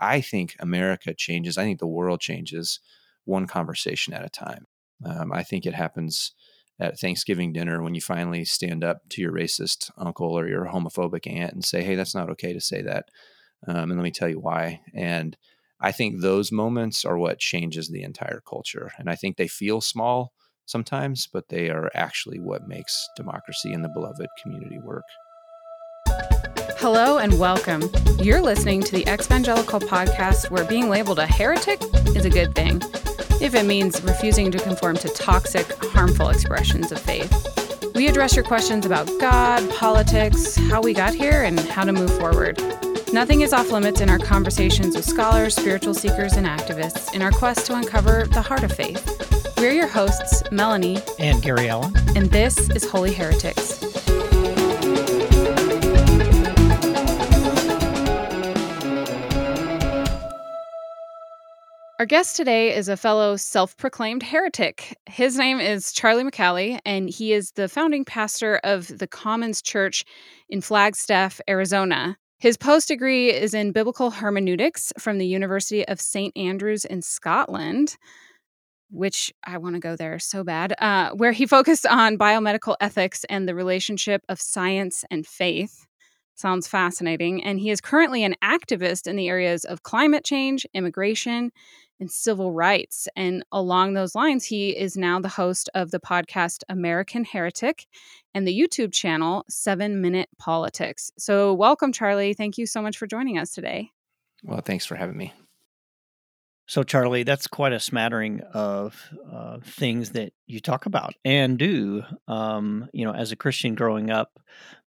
I think America changes. I think the world changes one conversation at a time. Um, I think it happens at Thanksgiving dinner when you finally stand up to your racist uncle or your homophobic aunt and say, "Hey, that's not okay to say that," um, and let me tell you why. And I think those moments are what changes the entire culture. And I think they feel small sometimes, but they are actually what makes democracy and the beloved community work. Hello and welcome. You're listening to the Exvangelical podcast where being labeled a heretic is a good thing, if it means refusing to conform to toxic, harmful expressions of faith. We address your questions about God, politics, how we got here, and how to move forward. Nothing is off limits in our conversations with scholars, spiritual seekers, and activists in our quest to uncover the heart of faith. We're your hosts, Melanie and Gary Allen, and this is Holy Heretics. Our guest today is a fellow self proclaimed heretic. His name is Charlie McCallie, and he is the founding pastor of the Commons Church in Flagstaff, Arizona. His post degree is in biblical hermeneutics from the University of St. Andrews in Scotland, which I want to go there so bad, uh, where he focused on biomedical ethics and the relationship of science and faith. Sounds fascinating. And he is currently an activist in the areas of climate change, immigration, and civil rights. And along those lines, he is now the host of the podcast American Heretic and the YouTube channel Seven Minute Politics. So, welcome, Charlie. Thank you so much for joining us today. Well, thanks for having me. So, Charlie, that's quite a smattering of uh, things that you talk about and do. Um, you know, as a Christian growing up,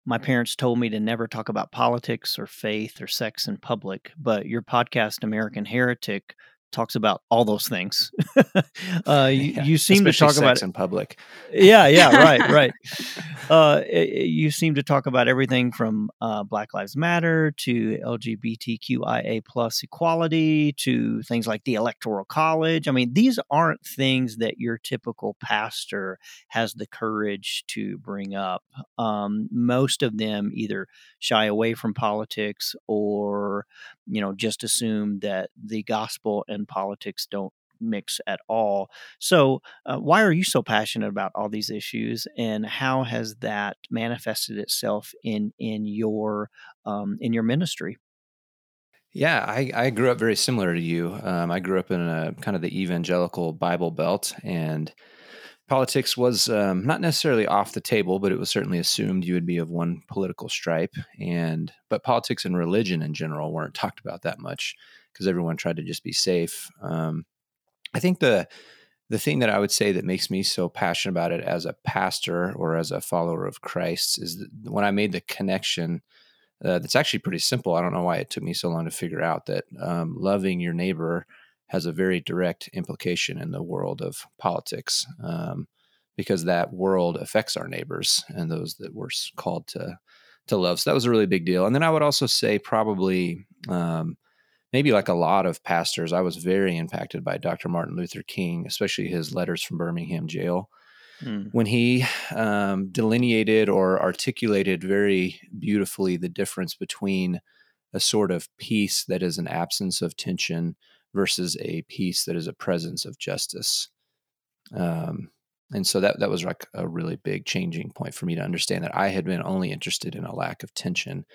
my parents told me to never talk about politics or faith or sex in public. But your podcast, American Heretic, talks about all those things. uh, you, yeah, you, seem to talk about it in public. Yeah, yeah, right, right. Uh, it, you seem to talk about everything from uh, Black Lives Matter to LGBTQIA plus equality to things like the Electoral College. I mean, these aren't things that your typical pastor has the courage to bring up. Um, most of them either shy away from politics or, you know, just assume that the gospel and politics don't mix at all. So, uh, why are you so passionate about all these issues, and how has that manifested itself in in your um, in your ministry? Yeah, I, I grew up very similar to you. Um, I grew up in a kind of the evangelical Bible Belt, and politics was um, not necessarily off the table, but it was certainly assumed you would be of one political stripe. And but politics and religion in general weren't talked about that much because everyone tried to just be safe. Um, I think the the thing that I would say that makes me so passionate about it as a pastor or as a follower of Christ is when I made the connection. Uh, that's actually pretty simple. I don't know why it took me so long to figure out that um, loving your neighbor has a very direct implication in the world of politics, um, because that world affects our neighbors and those that we're called to to love. So that was a really big deal. And then I would also say probably um, maybe like a lot of pastors, I was very impacted by Dr. Martin Luther King, especially his letters from Birmingham jail. Mm. When he um, delineated or articulated very beautifully the difference between a sort of peace that is an absence of tension versus a peace that is a presence of justice. Um, and so that that was like a really big changing point for me to understand that I had been only interested in a lack of tension.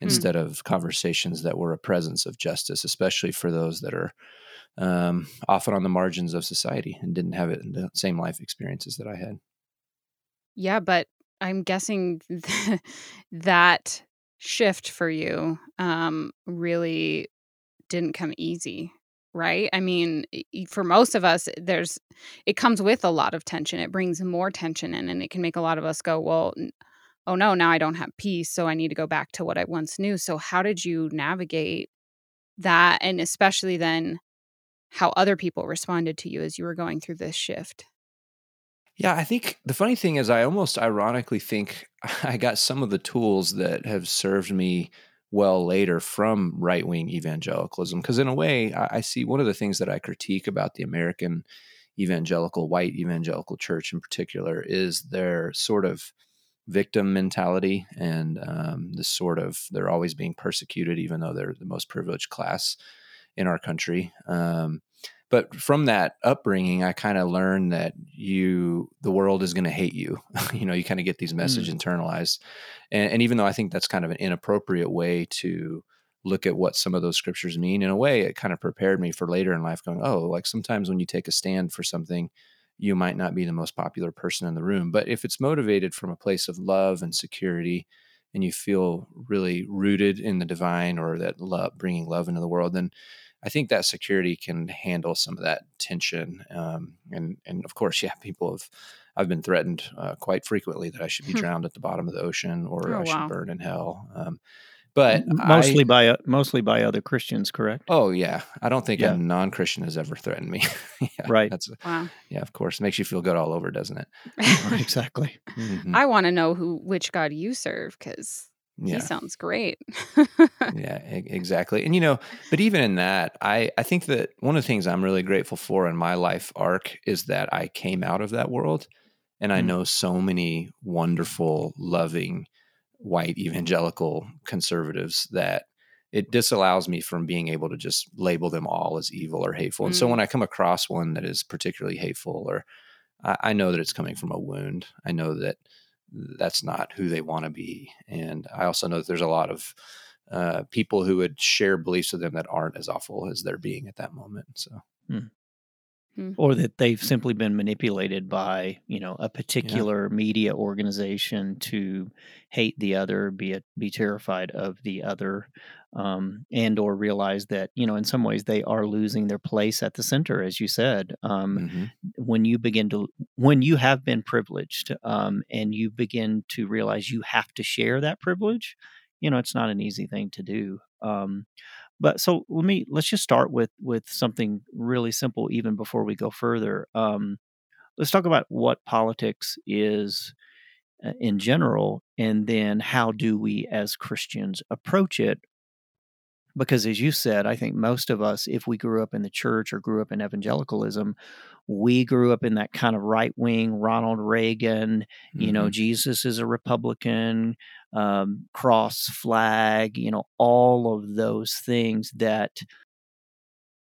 Instead mm. of conversations that were a presence of justice, especially for those that are um, often on the margins of society and didn't have it in the same life experiences that I had. Yeah, but I'm guessing that shift for you um, really didn't come easy, right? I mean, for most of us, there's it comes with a lot of tension. It brings more tension in, and it can make a lot of us go, "Well, oh no, now I don't have peace. So I need to go back to what I once knew. So, how did you navigate that? And especially then, how other people responded to you as you were going through this shift? Yeah, I think the funny thing is, I almost ironically think I got some of the tools that have served me well later from right wing evangelicalism. Because, in a way, I, I, see one of the things that I critique about the American evangelical, white evangelical church in particular is their sort of victim mentality and um, this sort of they're always being persecuted even though they're the most privileged class in our country. Um, but from that upbringing, I kind of learned that you, the world is going to hate you. you know, you kind of get these messages mm. internalized, and, and even though I think that's kind of an inappropriate way to look at what some of those scriptures mean, in a way, it kind of prepared me for later in life. Going, oh, like sometimes when you take a stand for something, you might not be the most popular person in the room, but if it's motivated from a place of love and security and you feel really rooted in the divine or that love, bringing love into the world, then I think that security can handle some of that tension. Um, and and of course, yeah, people have. I've been threatened uh, quite frequently that I should be hmm. drowned at the bottom of the ocean or oh, I should burn in hell. Um, but mostly I, by uh, mostly by other Christians, correct? Oh yeah, I don't think yeah. a non-Christian has ever threatened me. yeah, right. That's wow. yeah, of course, it makes you feel good all over, doesn't it? exactly. Mm-hmm. I want to know who which God you serve because yeah. he sounds great. yeah, exactly. And you know, but even in that, I I think that one of the things I'm really grateful for in my life arc is that I came out of that world, and I mm. know so many wonderful, loving white evangelical conservatives that it disallows me from being able to just label them all as evil or hateful. And mm. so when I come across one that is particularly hateful, or I, I, know that it's coming from a wound, I know that that's not who they want to be. And I also know that there's a lot of uh, people who would share beliefs with them that aren't as awful as they're being at that moment. So. Mm mm-hmm. or that they've simply been manipulated by you know a particular yeah. media organization to hate the other, be it, be terrified of the other, um, and or realize that you know in some ways they are losing their place at the center, as you said. Um, mm-hmm. When you begin to when you have been privileged um, and you begin to realize you have to share that privilege, you know it's not an easy thing to do. Um, but so let me let's just start with with something really simple, even before we go further. Um, let's talk about what politics is uh, in general, and then how do we as Christians approach it because as you said i think most of us if we grew up in the church or grew up in evangelicalism we grew up in that kind of right wing ronald reagan mm-hmm. you know mm-hmm. jesus is a republican um, cross flag you know all of those things that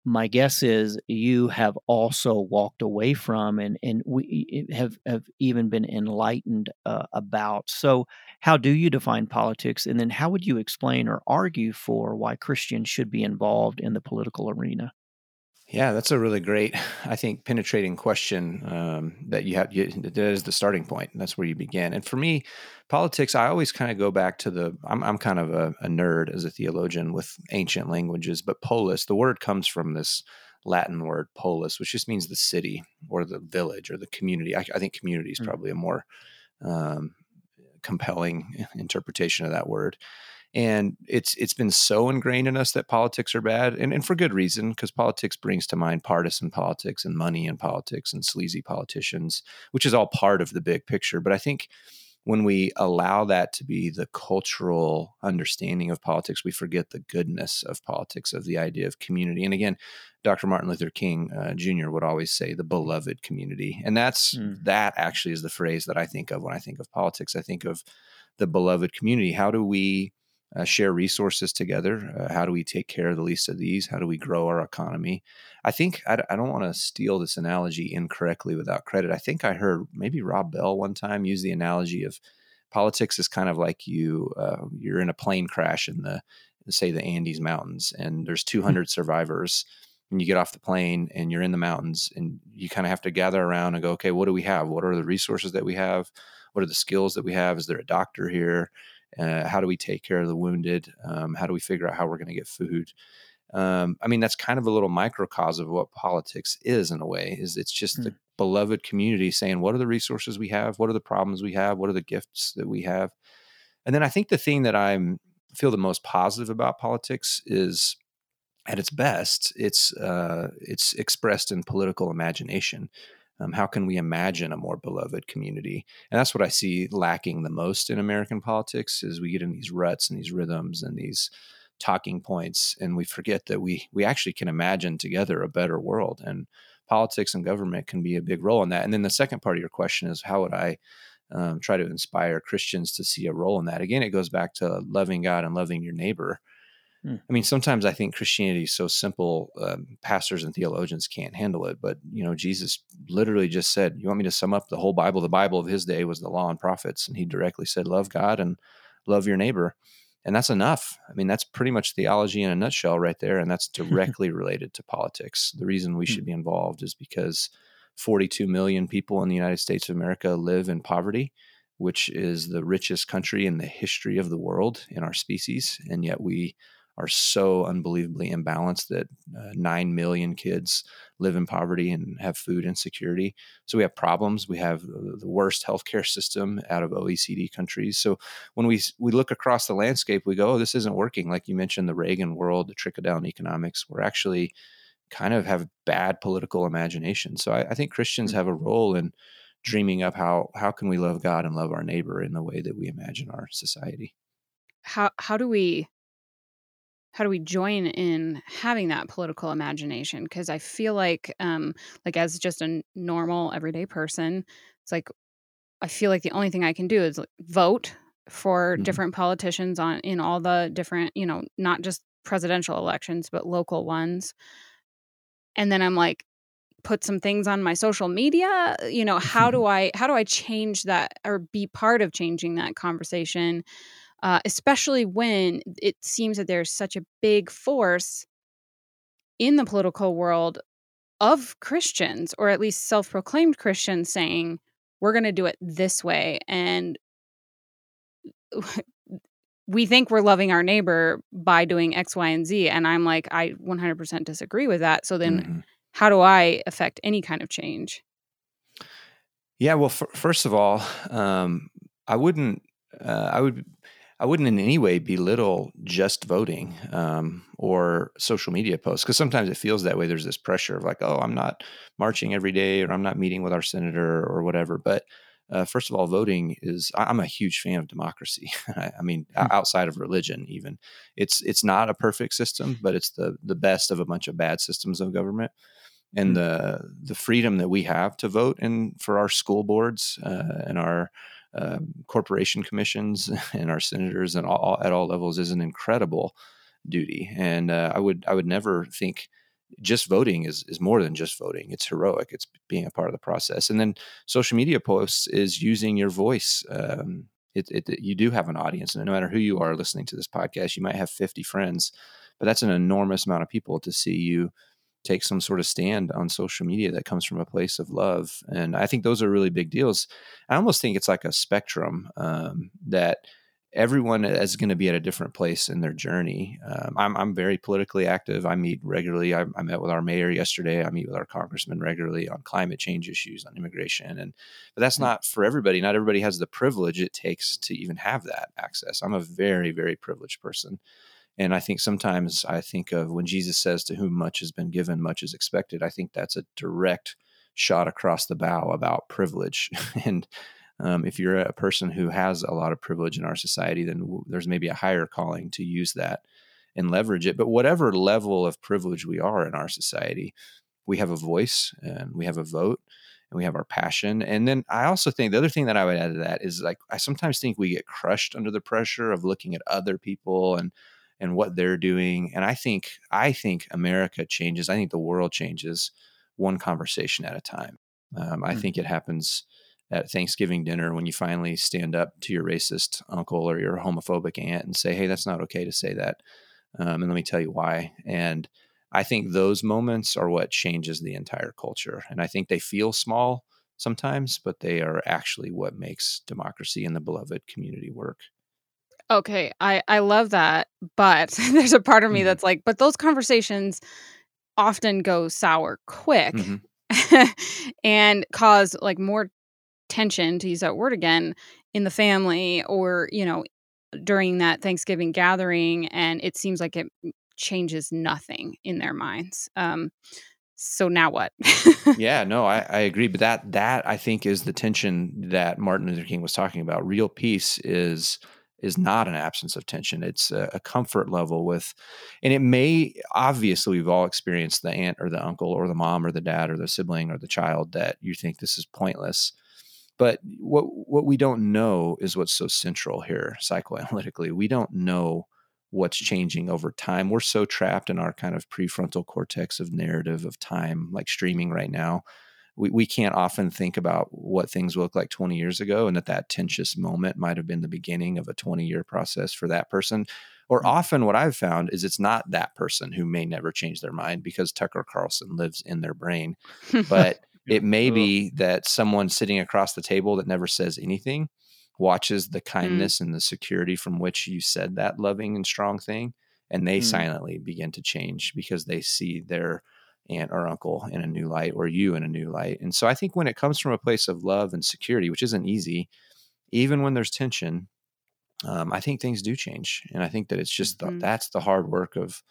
my guess is you have also walked away from and and we have have even been enlightened uh, about. So how do you define politics? And then how would you explain or argue for why Christians should be involved in the political arena yeah, that's a really great, I think, penetrating question um, that you have. You, that is the starting point. That's where you begin. And for me, politics, I always kind of go back to the. I'm, I'm kind of a, a, nerd as a theologian with ancient languages, but polis, the word comes from this Latin word polis, which just means the city or the village or the community. I, I think community is mm. probably a more um, compelling interpretation of that word and it's it's been so ingrained in us that politics are bad and, and for good reason because politics brings to mind partisan politics and money and politics and sleazy politicians which is all part of the big picture. But i think when we allow that to be the cultural understanding of politics we forget the goodness of politics of the idea of community. And again dr martin luther king uh, jr would always say the beloved community. And that's mm. that actually is the phrase that i think of when i think of politics. I think of the beloved community. How do we uh, share resources together. Uh, how do we take care of the least of these? How do we grow our economy? I think I, I don't want to steal this analogy incorrectly without credit. I think I heard maybe Rob Bell one time use the analogy of politics is kind of like you uh, you're in a plane crash in the say the Andes Mountains, and there's 200 hmm. survivors. And you get off the plane and you're in the mountains, and you kind of have to gather around and go, okay, what do we have? What are the resources that we have? What are the skills that we have? Is there a doctor here? Uh, how do we take care of the wounded? Um, how do we figure out how we're going to get food? Um, I mean, that's kind of a little microcosm of what politics is in a way. Is it's just mm. the beloved community saying, what are the resources we have? What are the problems we have? What are the gifts that we have? And then I think the thing that I'm feel the most positive about politics is, at its best, it's uh, it's expressed in political imagination. Um, how can we imagine a more beloved community? And that's what I see lacking the most in American politics is we get in these ruts and these rhythms and these talking points, and we forget that we we actually can imagine together a better world. And politics and government can be a big role in that. And then the second part of your question is how would I um, try to inspire Christians to see a role in that? Again, it goes back to loving God and loving your neighbor. Hmm. I mean, sometimes I think Christianity is so simple, um, pastors and theologians can't handle it. But, you know, Jesus literally just said, You want me to sum up the whole Bible? The Bible of his day was the law and prophets. And he directly said, Love God and love your neighbor. And that's enough. I mean, that's pretty much theology in a nutshell right there. And that's directly related to politics. The reason we hmm. should be involved is because 42 million people in the United States of America live in poverty which is the richest country in the history of the world in our species. And yet we are so unbelievably imbalanced that uh, 9 million kids live in poverty and have food insecurity. So we have problems. We have the worst healthcare system out of OECD countries. So when we, we look across the landscape, we go, oh, this isn't working. Like you mentioned, the Reagan world, the trickle down economics, we're actually kind of have bad political imagination. So I, I think Christians hmm. have a role in dreaming up how how can we love God and love our neighbor in the way that we imagine our society. How how do we how do we join in having that political imagination? Because i feel like um like as just a normal everyday person it's like i feel like the only thing i can do is like vote for mm-hmm. different politicians on in all the different you know not just presidential elections but local ones. And then i'm like put some things on my social media you know how do i how do i change that or be part of changing that conversation uh, especially when it seems that there's such a big force in the political world of christians or at least self-proclaimed christians saying we're going to do it this way and we think we're loving our neighbor by doing x y and z and i'm like i 100% disagree with that so then mm-hmm how do I affect any kind of change? Yeah, well, f- first of all, um, I wouldn't, uh, I would, I wouldn't in any way belittle just voting um, or social media posts because sometimes it feels that way. There's this pressure of like, oh, I'm not marching every day or I'm not meeting with our senator or whatever. But uh, first of all, voting is I'm a huge fan of democracy. I mean, mm-hmm. outside of religion, even it's it's not a perfect system, but it's the the best of a bunch of bad systems of government and mm-hmm. the the freedom that we have to vote and for our school boards uh, and our uh, corporation commissions and our senators and all at all levels is an incredible duty. And uh, I would I would never think just voting is is more than just voting. It's heroic. It's being a part of the process. And then social media posts is using your voice. Um, it, it, you do have an audience, and no matter who you are listening to this podcast, you might have 50 friends, but that's an enormous amount of people to see you take some sort of stand on social media that comes from a place of love. And I think those are really big deals. I almost think it's like a spectrum um, that everyone is going to be at a different place in their journey. Um, I'm, I'm very politically active. I meet regularly. I, I, met with our mayor yesterday. I meet with our congressman regularly on climate change issues, on immigration, and but that's mm. not for everybody. Not everybody has the privilege it takes to even have that access. I'm a very, very privileged person. And I think sometimes I think of when Jesus says, To whom much has been given, much is expected. I think that's a direct shot across the bow about privilege. and um, if you're a person who has a lot of privilege in our society, then w- there's maybe a higher calling to use that and leverage it. But whatever level of privilege we are in our society, we have a voice and we have a vote and we have our passion. And then I also think the other thing that I would add to that is like I sometimes think we get crushed under the pressure of looking at other people and and what they're doing. And I think I think America changes. I think the world changes one conversation at a time. Um, I mm-hmm. think it happens at Thanksgiving dinner when you finally stand up to your racist uncle or your homophobic aunt and say, "Hey, that's not okay to say that," um, and let me tell you why. And I think those moments are what changes the entire culture. And I think they feel small sometimes, but they are actually what makes democracy and the beloved community work. Okay, I I love that, but there's a part of me mm-hmm. that's like, but those conversations often go sour quick mm-hmm. and cause like more tension to use that word again in the family or, you know, during that Thanksgiving gathering and it seems like it changes nothing in their minds. Um so now what? yeah, no, I, I agree. But that that I think is the tension that Martin Luther King was talking about. Real peace is is not an absence of tension. It's a, a, comfort level with, and it may obviously we've all experienced the aunt or the uncle or the mom or the dad or the sibling or the child that you think this is pointless. But what what we don't know is what's so central here psychoanalytically. We don't know what's changing over time. We're so trapped in our kind of prefrontal cortex of narrative of time, like streaming right now. We, we can't often think about what things look like 20 years ago and that that tenuous moment might have been the beginning of a 20 year process for that person. Or mm. often what I've found is it's not that person who may never change their mind because Tucker Carlson lives in their brain. But it may be that someone sitting across the table that never says anything watches the mm. kindness mm. and the security from which you said that loving and strong thing and they mm. silently begin to change because they see their aunt or uncle in a new light or you in a new light and so i think when it comes from a place of love and security which isn't easy even when there's tension um, i think things do change and i think that it's just mm-hmm. the, that's the hard work of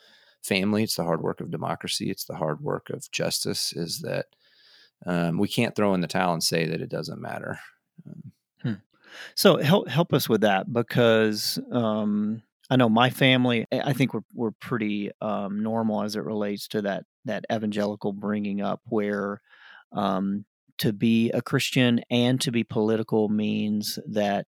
family it's the hard work of democracy it's the hard work of justice is that um, we can't throw in the towel and say that it doesn't matter um, so help help us with that because um, I know my family. I think we're we're pretty um, normal as it relates to that that evangelical bringing up where um, to be a Christian and to be political means that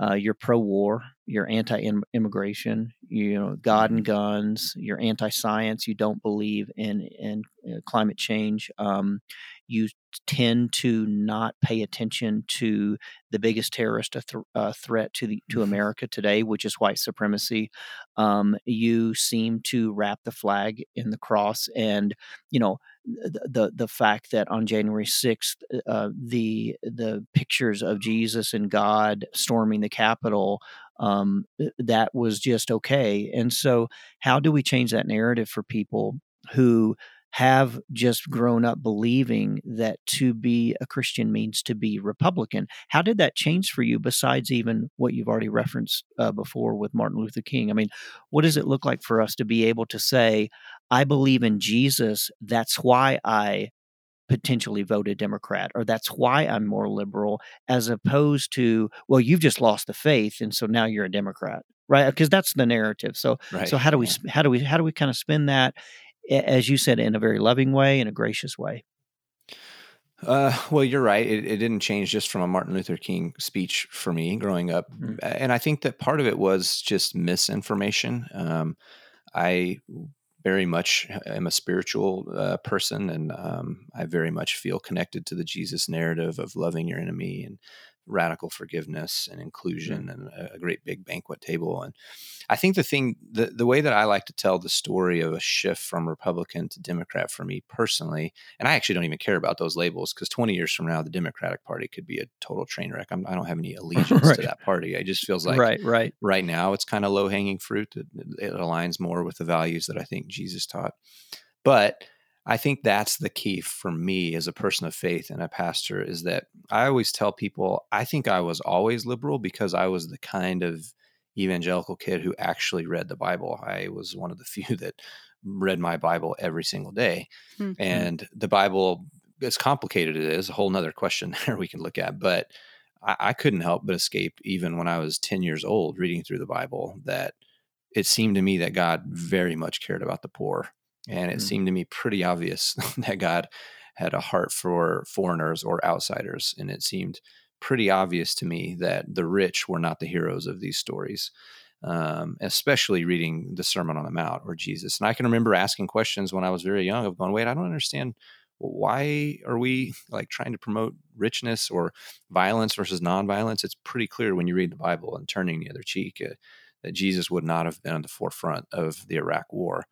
uh, you're pro-war, you're anti-immigration, you know, God and mm-hmm. guns, you're anti-science, you don't believe in in uh, climate change. Um, you tend to not pay attention to the biggest terrorist th- uh, threat to the to mm-hmm. America today, which is white supremacy. Um, you seem to wrap the flag in the cross, and you know the the, the fact that on January sixth, uh, the the pictures of Jesus and God storming the Capitol um, that was just okay. And so, how do we change that narrative for people who have just grown up believing that to be a Christian means to be Republican. How did that change for you, besides even what you've already referenced uh, before with Martin Luther King? I mean, what does it look like for us to be able to say, I believe in Jesus, that's why I potentially vote a Democrat, or that's why I'm more liberal, as opposed to, well, you've just lost the faith, and so now you're a Democrat, right? Because that's the narrative. So, right. so how do we, how do we, how do we kind of spin that as you said, in a very loving way, in a gracious way. Uh, well, you're right. It, it, didn't change just from a Martin Luther King speech for me growing up, mm-hmm. and I think that part of it was just misinformation. Um, I very much am a spiritual uh, person, and um, I very much feel connected to the Jesus narrative of loving your enemy and radical forgiveness and inclusion mm-hmm. and a, a, great big banquet table. And I think the thing, the, the way that I like to tell the story of a shift from Republican to Democrat for me personally, and I actually don't even care about those labels because 20 years from now, the Democratic Party could be a total train wreck. I'm, I do not have any allegiance right. to that party. It just feels like right, right, right now it's kind of low hanging fruit. It, it aligns more with the values that I think Jesus taught. But I think that's the key for me as a person of faith and a pastor is that I always tell people I think I was always liberal because I was the kind of evangelical kid who actually read the Bible. I was one of the few that read my Bible every single day. Mm-hmm. And the Bible, as complicated it is, a whole nother question there we can look at. But I, I couldn't help but escape, even when I was 10 years old, reading through the Bible, that it seemed to me that God very much cared about the poor and it mm-hmm. seemed to me pretty obvious that God had a heart for foreigners or outsiders. And it seemed pretty obvious to me that the rich were not the heroes of these stories, um, especially reading the Sermon on the Mount or Jesus. And I can remember asking questions when I was very young of going, wait, I don't understand. Why are we like trying to promote richness or violence versus nonviolence? It's pretty clear when you read the Bible and turning the other cheek uh, that Jesus would not have been on the forefront of the Iraq War.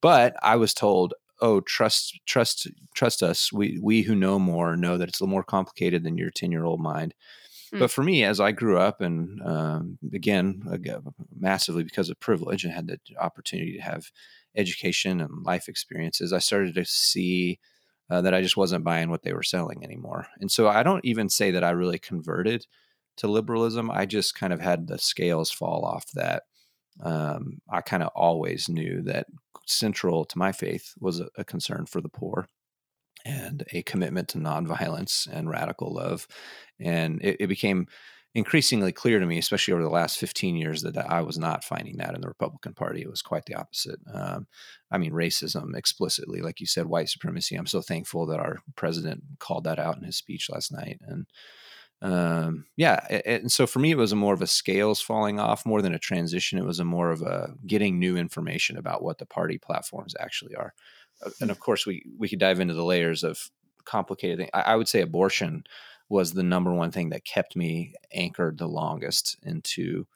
But I was told, "Oh, trust, trust, trust us. We we who know more know that it's a little more complicated than your ten year old mind." Mm. But for me, as I grew up, and um, again, massively because of privilege and had the opportunity to have education and life experiences, I started to see uh, that I just wasn't buying what they were selling anymore. And so I don't even say that I really converted to liberalism. I just kind of had the scales fall off that um, I kind of always knew that central to my faith was a, a, concern for the poor and a commitment to nonviolence and radical love. And it, it, became increasingly clear to me, especially over the last 15 years, that I was not finding that in the Republican Party. It was quite the opposite. Um, I mean, racism explicitly, like you said, white supremacy. I'm so thankful that our president called that out in his speech last night. And um, yeah, and so for me, it was a more of a scales falling off more than a transition. It was a more of a getting new information about what the party platforms actually are, uh, and of course, we we could dive into the layers of complicated. Thing. I, I would say abortion was the number one thing that kept me anchored the longest into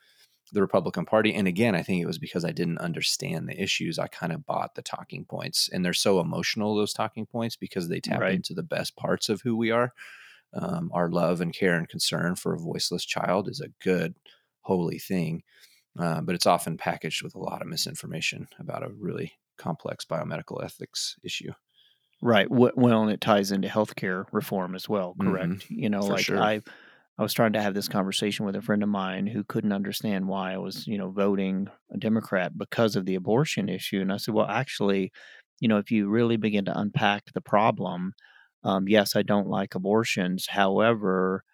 the Republican Party. And again, I think it was because I didn't understand the issues. I kind of bought the talking points, and they're so emotional those talking points because they tap right. into the best parts of who we are um, our love and care and concern for a voiceless child is a good, holy thing. Uh, but it's often packaged with a lot of misinformation about a really complex biomedical ethics issue. Right. Well, and it ties into healthcare reform as well. Correct. Mm-hmm. You know, For like sure. I, I was trying to have this conversation with a friend of mine who couldn't understand why I was, you know, voting a Democrat because of the abortion issue, and I said, well, actually, you know, if you really begin to unpack the problem, um, yes, I don't like abortions. However,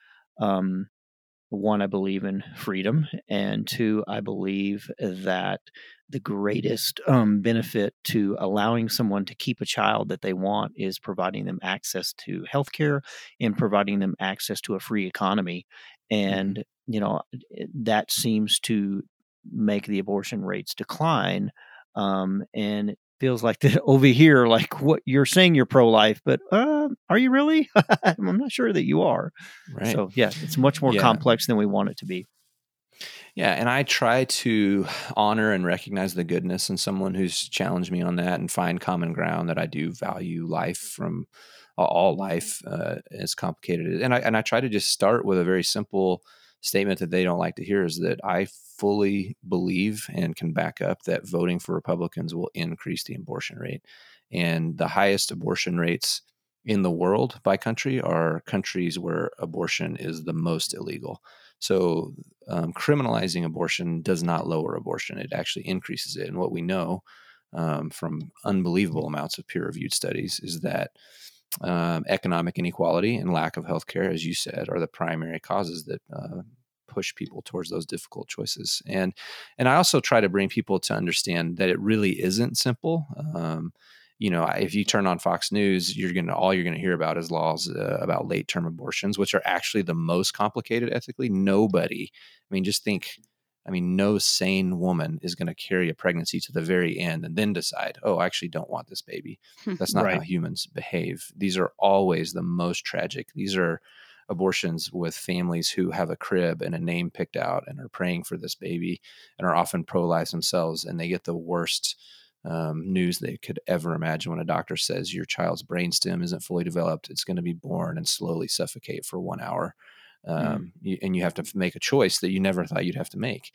um, one, I believe in freedom, and two, I believe that the greatest um, benefit to allowing someone to keep a child that they want is providing them access to healthcare and providing them access to a free economy. Mm-hmm. And, you know, that seems to make the abortion rates decline. Um, and feels like that over here, like what you're saying you're pro life, but uh, are you really? I'm not sure that you are. Right. So, yeah, it's much more yeah. complex than we want it to be. Yeah, and I try to honor and recognize the goodness in someone who's challenged me on that and find common ground that I do value life from all life uh, as complicated. And I and I try to just start with a very simple statement that they don't like to hear is that I fully believe and can back up that voting for Republicans will increase the abortion rate. And the highest abortion rates in the world by country are countries where abortion is the most illegal. So, um, criminalizing abortion does not lower abortion, it actually increases it. And what we know um, from unbelievable amounts of peer reviewed studies is that um, economic inequality and lack of health care, as you said, are the primary causes that uh, push people towards those difficult choices. And and I also try to bring people to understand that it really isn't simple. Um, you know, if you turn on Fox News, you're gonna all you're gonna hear about is laws uh, about late term abortions, which are actually the most complicated ethically. Nobody, I mean, just think I mean, no sane woman is going to carry a pregnancy to the very end and then decide, oh, I actually don't want this baby. That's not right. how humans behave. These are always the most tragic. These are abortions with families who have a crib and a name picked out and are praying for this baby and are often pro life themselves. And they get the worst um, news they could ever imagine when a doctor says your child's brainstem isn't fully developed. It's going to be born and slowly suffocate for one hour. Mm. um, mm. you, and you have to make a choice that you never thought you'd have to make.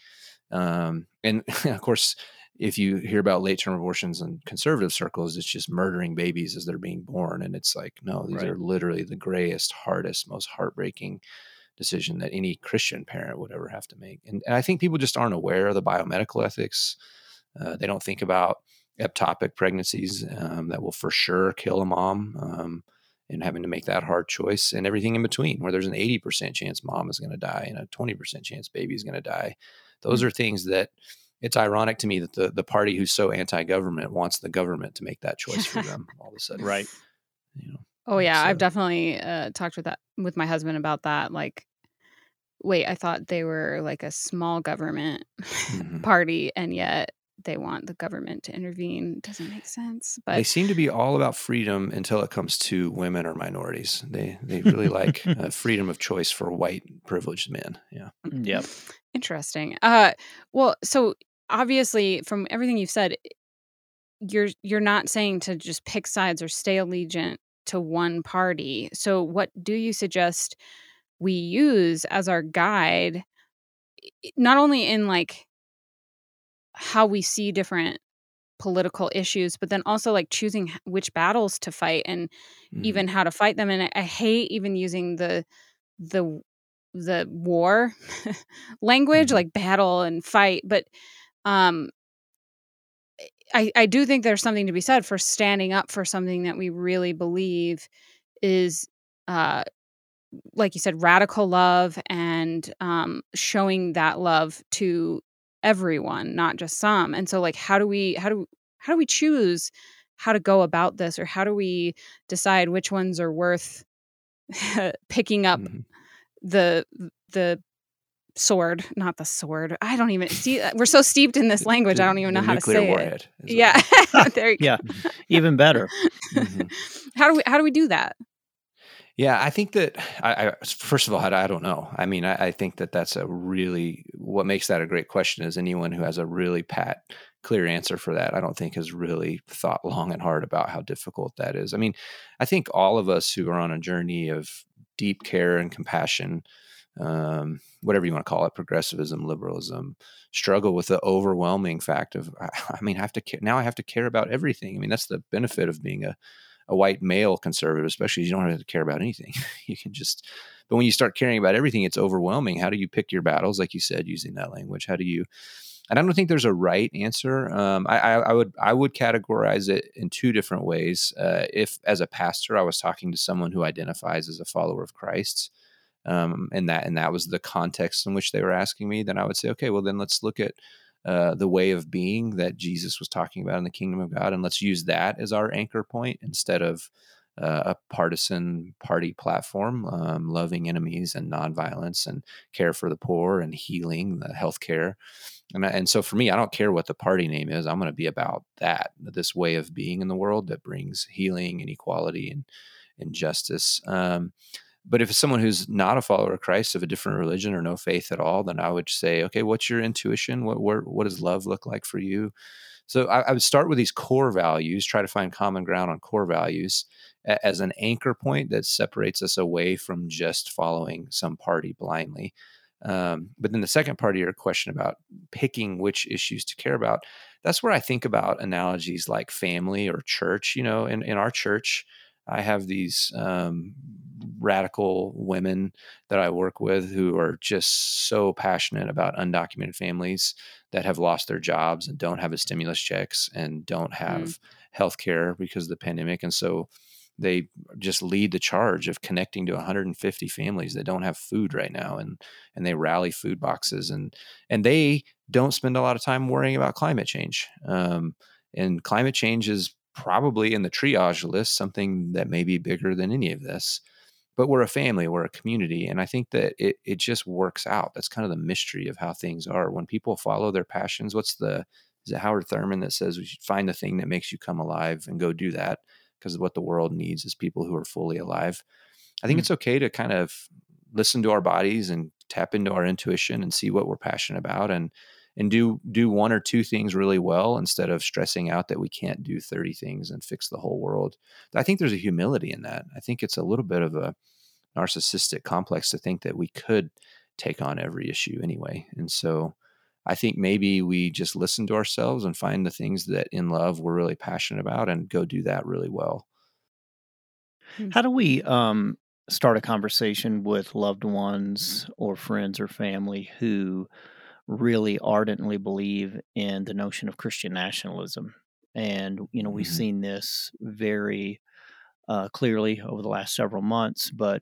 Um, and of course, if you hear about late term abortions in conservative circles, it's just murdering babies as they're being born. And it's like, no, these right. are literally the grayest, hardest, most heartbreaking decision that any Christian parent would ever have to make. And, and I think people just aren't aware of the biomedical ethics. Uh, they don't think about ectopic pregnancies um, that will for sure kill a mom. Um, and having to make that hard choice and everything in between where there's an 80% chance mom is going to die and a 20% chance baby is going to die those mm. are things that it's ironic to me that the, the party who's so anti-government wants the government to make that choice for them all of a sudden. Right. You know oh yeah so. i've definitely uh, talked with that with my husband about that like wait i thought they were like a small government mm-hmm. party and yet they want the government to intervene doesn't make sense but they seem to be all about freedom until it comes to women or minorities. They they really like uh, freedom of choice for white privileged men yeah. Yep. Interesting. Uh well so obviously from everything you've said you're you're not saying to just pick sides or stay allegiant to one party so what do you suggest we use as our guide not only in like how we see different political issues, but then also like choosing which battles to fight and mm-hmm. even how to fight them. And I, I hate even using the the the war language mm-hmm. like battle and fight but um I, I do think there's something to be said for standing up for something that we really believe is uh like you said radical love and um showing that love to everyone, not just some. And so like how do we how do how do we choose how to go about this or how do we decide which ones are worth picking up mm-hmm. the the sword, not the sword. I don't even see. Uh, we're so steeped in this language. I don't even know how to say warhead it. Yeah, there you yeah, even better. Mm-hmm. How do we how do we do that? Yeah, I think that I, I first of all, I, I, don't know. I mean, I, I, think that that's a really what makes that a great question is anyone who has a really pat, clear answer for that. I don't think has really thought long and hard about how difficult that is. I mean, I think all of us who are on a journey of deep care and compassion um, whatever you want to call it, progressivism, liberalism, struggle with the overwhelming fact of, I mean, I have to care, now I have to care about everything. I mean, that's the benefit of being a, a white male conservative, especially you don't have to care about anything. you can just, but when you start caring about everything, it's overwhelming. How do you pick your battles? Like you said, using that language, how do you, and I don't think there's a right answer. Um, I, I, I, would I would categorize it in two different ways. Uh, if as a pastor I was talking to someone who identifies as a follower of Christ, um, and that and that was the context in which they were asking me, then I would say, okay, well then let's look at uh, the way of being that Jesus was talking about in the kingdom of God, and let's use that as our anchor point instead of uh, a partisan party platform, um, loving enemies and nonviolence and care for the poor and healing, the healthcare. And, and so for me, I don't care what the party name is. I'm going to be about that, this way of being in the world that brings healing and equality and, and justice. Um, but if it's someone who's not a follower of Christ, of a different religion or no faith at all, then I would say, okay, what's your intuition? What what, what does love look like for you? So I, I, would start with these core values, try to find common ground on core values a, as an anchor point that separates us away from just following some party blindly. Um, but then the second part of your question about picking which issues to care about, that's where I think about analogies like family or church. You know, in, in our church, I have these um, radical women that I work with who are just so passionate about undocumented families that have lost their jobs and don't have a stimulus checks and don't mm. have mm. health care because of the pandemic. And so they just lead the charge of connecting to 150 families that don't have food right now and and they rally food boxes and and they don't spend a lot of time worrying about climate change um, and climate change is probably in the triage list something that may be bigger than any of this but we're a family we're a community and i think that it, it just works out. That's kind of the mystery of how things are. When people follow their passions what's the is it howard thurman that says we should find the thing that makes you come alive and go do that? Because what the world needs is people who are fully alive. I think mm-hmm. it's okay to kind of listen to our bodies and tap into our intuition and see what we're passionate about and and do do one or two things really well instead of stressing out that we can't do 30 things and fix the whole world. I think there's a humility in that. I think it's a little bit of a narcissistic complex to think that we could take on every issue anyway. And so I think maybe we just listen to ourselves and find the things that in love we're really passionate about and go do that really well. Hmm. How do we um, start a conversation with loved ones or friends or family who really ardently believe in the notion of Christian nationalism. And, you know, we've mm-hmm. seen this very uh, clearly over the last several months, but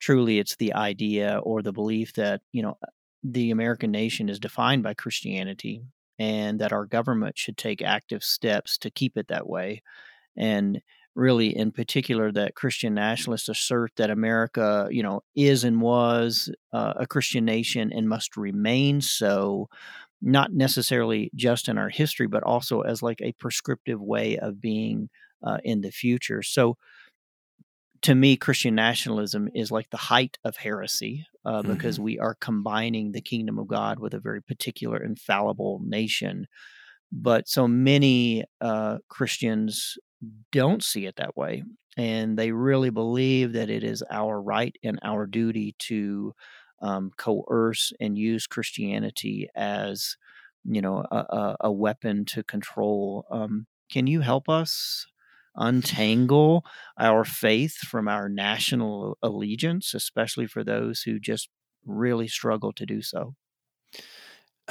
truly it's the idea or the belief that, you know, the American nation is defined by Christianity and that our government should take active steps to keep it that way. And really in particular that Christian nationalists assert that America, you know, is and was uh, a Christian nation and must remain so, not necessarily just in our history, but also as like a prescriptive way of being uh, in the future. So, to me, Christian nationalism is like the height of heresy uh, because mm-hmm. we are combining the kingdom of God with a very particular infallible nation. But so many uh, Christians don't see it that way. And they really believe that it is our right and our duty to um, coerce and use Christianity as, you know, a, a weapon to control. Um, can you help us untangle our faith from our national allegiance, especially for those who just really struggle to do so?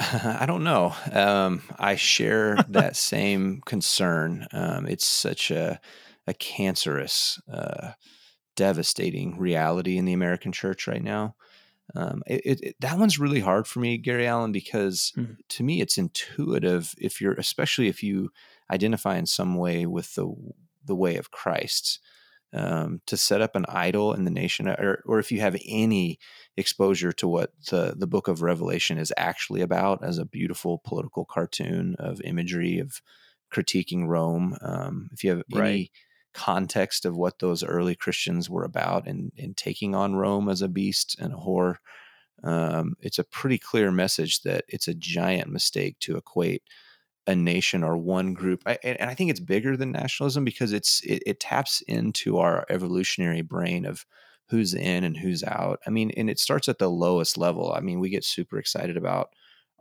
I don't know. Um, I share that same concern. Um, it's such a, a cancerous, uh, devastating reality in the American church right now. Um, it, it, that one's really hard for me, Gary Allen, because mm-hmm. to me it's intuitive. If you're, especially if you identify in some way with the the way of Christ, um, to set up an idol in the nation, or, or if you have any exposure to what the, the book of Revelation is actually about as a beautiful political cartoon of imagery of critiquing Rome, um, if you have Right. any context of what those early Christians were about and in taking on Rome as a beast and a whore, um, it's a pretty clear message that it's a giant mistake to equate a nation or one group. I, and I think it's bigger than nationalism because it's it, it taps into our evolutionary brain of who's in and who's out. I mean, and it starts at the lowest level. I mean, we get super excited about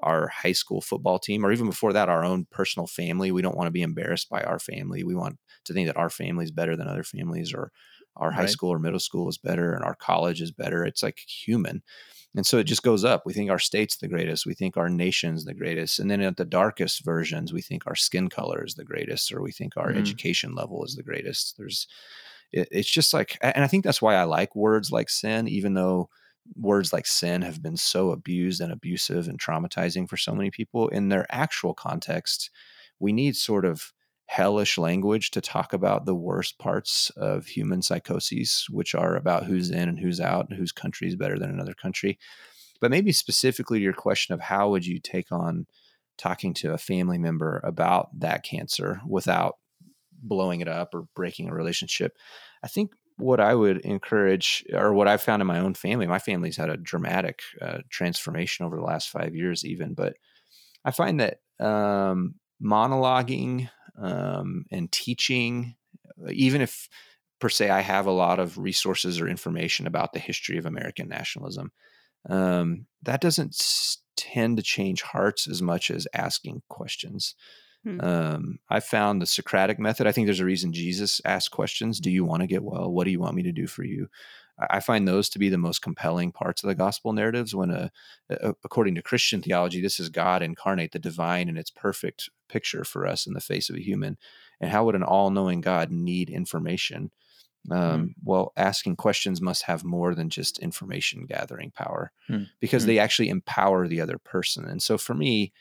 our high school football team, or even before that, our own personal family. We don't want to be embarrassed by our family. We want to think that our family is better than other families, or our high school or middle school is better, and our college is better. It's like human. And so it just goes up. We think our state's the greatest. We think our nation's the greatest. And then at the darkest versions, we think our skin color is the greatest, or we think our Mhm. education level is the greatest. There's, it, it's just like, and I think that's why I like words like sin, even though words like sin have been so abused and abusive and traumatizing for so many people. In their actual context, we need sort of hellish language to talk about the worst parts of human psychoses, which are about who's in and who's out, and whose country is better than another country. But maybe specifically to your question of how would you take on talking to a family member about that cancer without blowing it up or breaking a relationship. I think what I would encourage, or what I've found in my own family, my family's had a dramatic uh, transformation over the last five years, even. But I find that um, monologuing um, and teaching, even if per se I have a lot of resources or information about the history of American nationalism, um, that doesn't tend to change hearts as much as asking questions. Hmm. Um, I found the Socratic method. I think there's a reason Jesus asked questions. Do you want to get well? What do you want me to do for you? I find those to be the most compelling parts of the gospel narratives. When, a, a- according to Christian theology, this is God incarnate, the divine, in its perfect picture for us in the face of a human. And how would an all-knowing God need information? Um, Well, asking questions must have more than just information gathering power, Hmm. because Hmm. they actually empower the other person. And so, for me,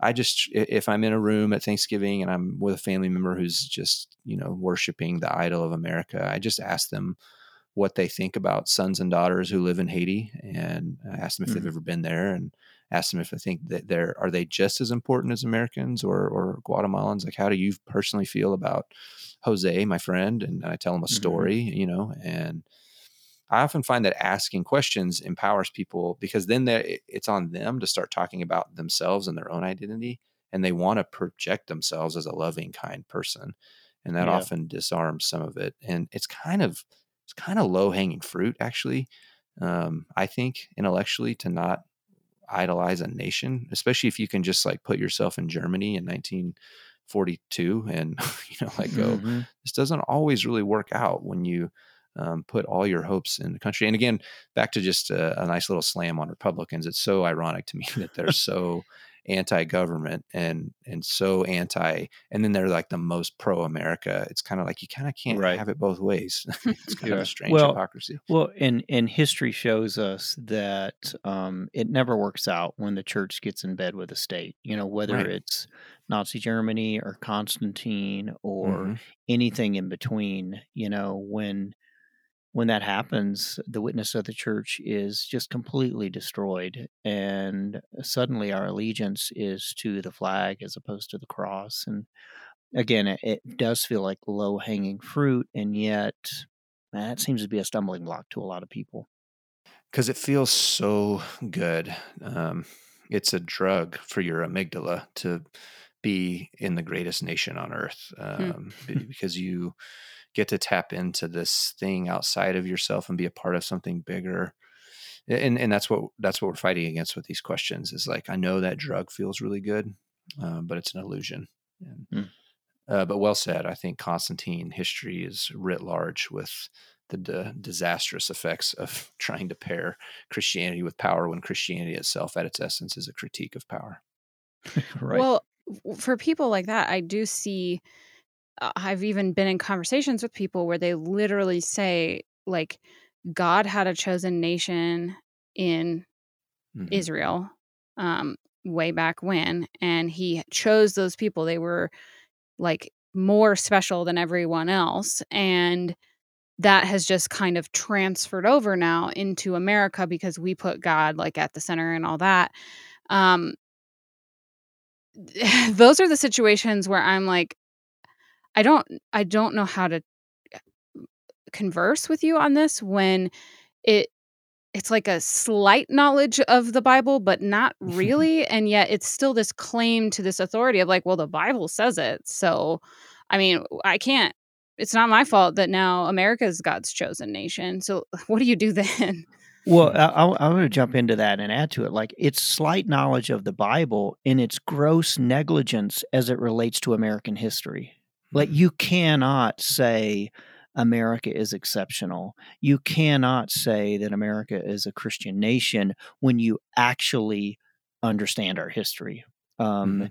I just, if I'm in a room at Thanksgiving and I'm with a family member who's just you know worshiping the idol of America, I just ask them what they think about sons and daughters who live in Haiti, and I ask them if Mhm. they've ever been there, and ask them if they think that they're are they just as important as Americans or or Guatemalans. Like, how do you personally feel about Jose, my friend? And I tell them a Mhm. story, you know, and I often find that asking questions empowers people because then it's on them to start talking about themselves and their own identity, and they want to project themselves as a loving, kind person, and that Yeah. often disarms some of it. And it's kind of it's kind of low hanging fruit, actually. Um, I think intellectually to not idolize a nation, especially if you can just like put yourself in Germany in 1942 and you know like go Mhm. this doesn't always really work out when you um, put all your hopes in the country. And again, back to just a, a nice little slam on Republicans. It's so ironic to me that they're so anti-government and and so anti, and then they're like the most pro-America. It's kind of like you kind of can't Right. have it both ways. it's kind of a strange Well, hypocrisy. Well, and and history shows us that um, it never works out when the church gets in bed with the state. You know, whether Right. it's Nazi Germany or Constantine or Mhm. anything in between. You know, when when that happens, the witness of the church is just completely destroyed, and suddenly our allegiance is to the flag as opposed to the cross. And again, it, it does feel like low hanging fruit, and yet that seems to be a stumbling block to a lot of people. because it feels so good. Um, it's a drug for your amygdala to be in the greatest nation on earth um, be- because you get to tap into this thing outside of yourself and be a part of something bigger. And and that's what that's what we're fighting against with these questions. Is like I know that drug feels really good, uh, but it's an illusion. And, Mm. uh, but well said. I think Constantine history is writ large with the d- disastrous effects of trying to pair Christianity with power when Christianity itself, at its essence, is a critique of power. right. Well, for people like that, I do see. Uh, I've even been in conversations with people where they literally say, like, God had a chosen nation in Mhm. Israel um, way back when, and he chose those people. They were like more special than everyone else. And that has just kind of transferred over now into America because we put God like at the center and all that. Um, those are the situations where I'm like, I don't, I don't know how to eh, converse with you on this when it it's like a slight knowledge of the Bible, but not really. and yet it's still this claim to this authority of like, well, the Bible says it. So, I mean, I can't, it's not my fault that now America is God's chosen nation. So, what do you do then? Well, I, I, want to jump into that and add to it. Like, it's slight knowledge of the Bible in its gross negligence as it relates to American history. Like, you cannot say, America is exceptional. You cannot say that America is a Christian nation when you actually understand our history. Um, mm-hmm.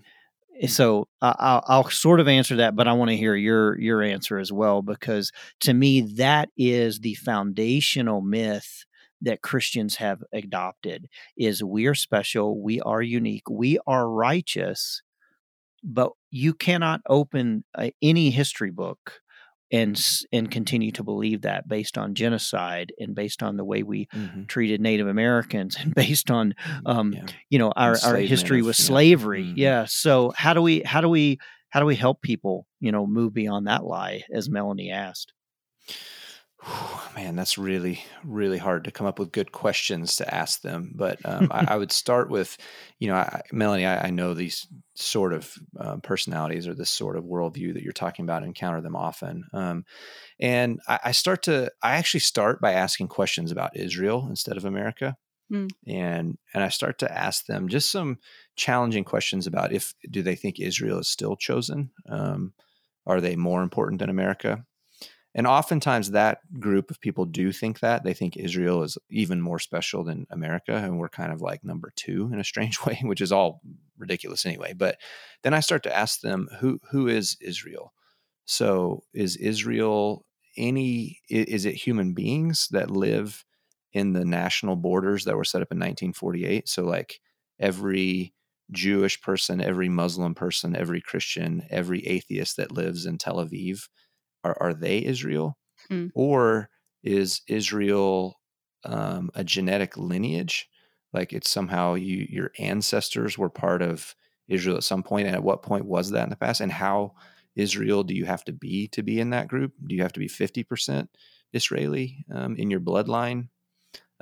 Eh, so I'll, I'll, sort of answer that, but I want to hear your your answer as well because to me that is the foundational myth that Christians have adopted: is we are special, we are unique, we are righteous, but you cannot open uh, any history book and and continue to believe that based on genocide and based on the way we mm-hmm. treated Native Americans and based on um, yeah. you know our, our history with slavery. Mm-hmm. yeah. So how do we how do we how do we help people you know move beyond that lie as Melanie asked? Man, that's really, really hard to come up with good questions to ask them. But um, I, I, would start with, you know, I, Melanie, I, I, know these sort of uh, personalities or this sort of worldview that you're talking about, encounter them often. Um, and I, start to, I actually start by asking questions about Israel instead of America. Mm. And and I start to ask them just some challenging questions about if do they think Israel is still chosen? Um, are they more important than America? And oftentimes that group of people do think that. They think Israel is even more special than America. And we're kind of like number two in a strange way, which is all ridiculous anyway. But then I start to ask them, who who is Israel? So is Israel any is it human beings that live in the national borders that were set up in 1948? So like every Jewish person, every Muslim person, every Christian, every atheist that lives in Tel Aviv are, are they Israel? Hmm. Or is Israel um, a genetic lineage? Like it's somehow you your ancestors were part of Israel at some point, and at what point was that in the past? And how Israel do you have to be to be in that group? Do you have to be fifty percent Israeli um, in your bloodline?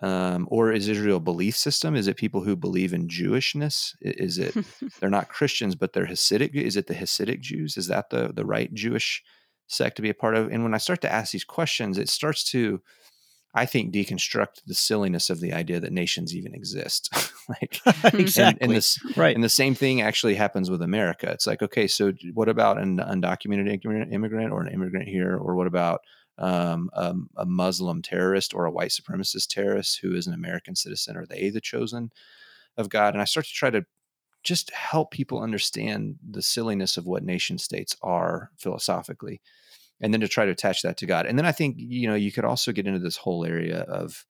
Um, or is Israel a belief system? Is it people who believe in Jewishness? Is it they're not Christians, but they're Hasidic? Is it the Hasidic Jews? Is that the the right Jewish sect to be a part of. And when I start to ask these questions, it starts to, I think, deconstruct the silliness of the idea that nations even exist. like exactly, and, and, this, right? And the same thing actually happens with America. It's like, okay, so what about an undocumented immigrant or an immigrant here, or what about um, um, a Muslim terrorist or a white supremacist terrorist who is an American citizen? Are they the chosen of God? And I start to try to just help people understand the silliness of what nation states are philosophically and then to try to attach that to God. And then I think, you know, you could also get into this whole area of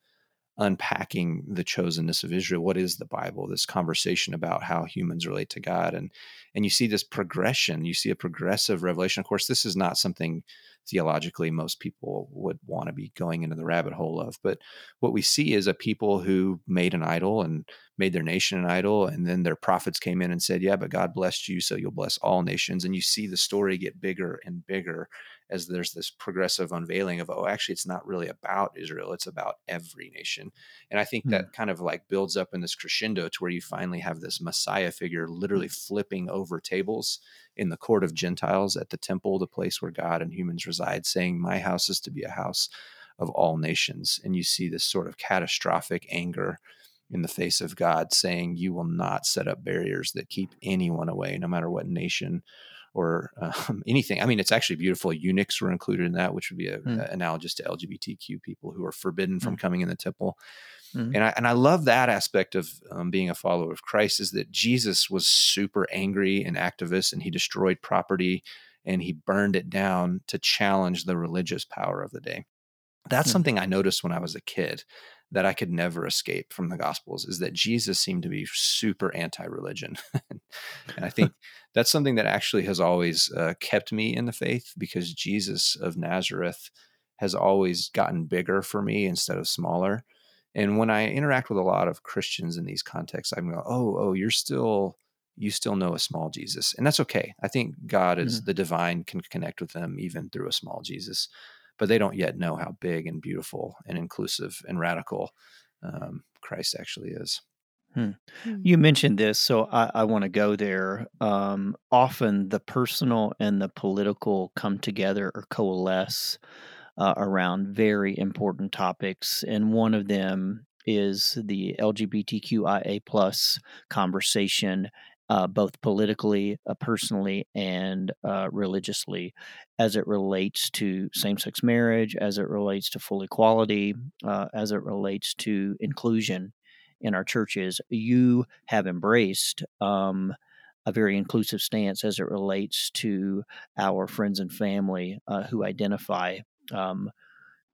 unpacking the chosenness of Israel. What is the Bible? This conversation about how humans relate to God. And and you see this progression. You see a progressive revelation. Of course, this is not something theologically most people would want to be going into the rabbit hole of. But what we see is a people who made an idol and made their nation an idol. And then their prophets came in and said, Yeah, but God blessed you, so you'll bless all nations. And you see the story get bigger and bigger as there's this progressive unveiling of oh actually it's not really about israel it's about every nation and i think mm that kind of like builds up in this crescendo to where you finally have this messiah figure literally flipping over tables in the court of gentiles at the temple the place where god and humans reside saying my house is to be a house of all nations and you see this sort of catastrophic anger in the face of god saying you will not set up barriers that keep anyone away no matter what nation or um, anything. I mean, it's actually beautiful. Eunuchs were included in that, which would be a, mm. analogous to LGBTQ people who are forbidden from mm. coming in the temple. Mm. And I and I love that aspect of um, being a follower of Christ is that Jesus was super angry and activist, and he destroyed property and he burned it down to challenge the religious power of the day. That's hmm. something I noticed when I was a kid that I could never escape from the Gospels is that Jesus seemed to be super anti religion. and I think that's something that actually has always uh, kept me in the faith because Jesus of Nazareth has always gotten bigger for me instead of smaller. And when I interact with a lot of Christians in these contexts, I'm going, oh, oh, you're still, you still know a small Jesus. And that's okay. I think God is mm-hmm. the divine can connect with them even through a small Jesus, but they don't yet know how big and beautiful and inclusive and radical um, Christ actually is. Hmm. hmm. You mentioned this, so I, I want to go there. Um, often the personal and the political come together or coalesce uh, around very important topics, and one of them is the LGBTQIA plus conversation, uh, both politically, uh, personally, and uh, religiously, as it relates to same-sex marriage, as it relates to full equality, uh, as it relates to inclusion in our churches. You have embraced. Um, a very inclusive stance as it relates to our friends and family uh, who identify um,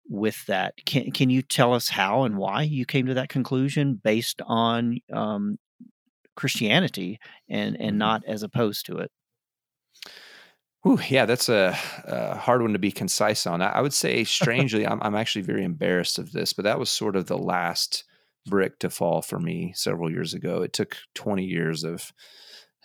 with that. Can can you tell us how and why you came to that conclusion based on um, Christianity and and mm-hmm. not as opposed to it? Ooh, yeah, that's a, a, hard one to be concise on. I, I would say, strangely, I'm, I'm actually very embarrassed of this, but that was sort of the last brick to fall for me several years ago. It took 20 years of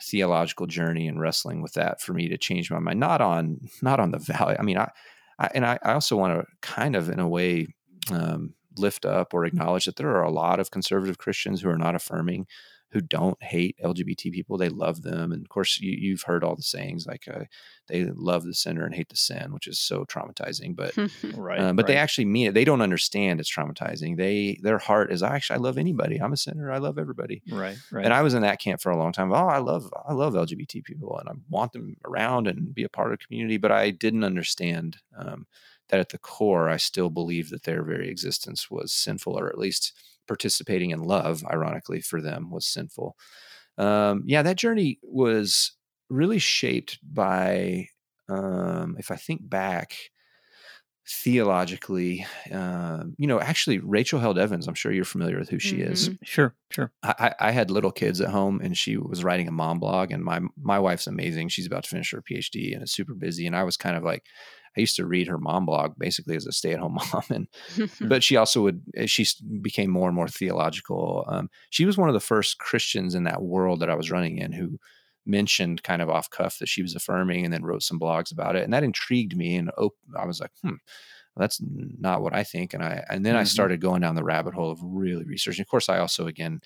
theological journey and wrestling with that for me to change my mind. Not on not on the value. I mean, I I, and I, I also want to kind of, in a way, um, lift up or acknowledge that there are a lot of conservative Christians who are not affirming, who don't hate LGBT people. They love them, and of course, you, have heard all the sayings like uh, they love the sinner and hate the sin, which is so traumatizing. But right, uh, but right. they actually mean it. They don't understand it's traumatizing. They their heart is I actually I love anybody. I'm a sinner. I love everybody. Right, right. And I was in that camp for a long time. Oh, I love I love LGBT people, and I want them around and be a part of the community. But I didn't understand. Um, that at the core, I still believe that their very existence was sinful, or at least participating in love, ironically, for them was sinful. Um, yeah, that journey was really shaped by, um, if I think back theologically, uh, you know, actually, Rachel Held Evans, I'm sure you're familiar with who she mm-hmm. is. Sure, sure. I, I, had little kids at home and she was writing a mom blog, and my, my wife's amazing. She's about to finish her PhD and is super busy. And I was kind of like, I used to read her mom blog basically as a stay at home mom, and but she also would eh, she became more and more theological. Um, she was one of the first Christians in that world that I was running in who mentioned kind of off cuff that she was affirming, and then wrote some blogs about it, and that intrigued me. And op- I was like, hmm. that's not what I think, and I and then mm-hmm. I started going down the rabbit hole of really researching. Of course, I also again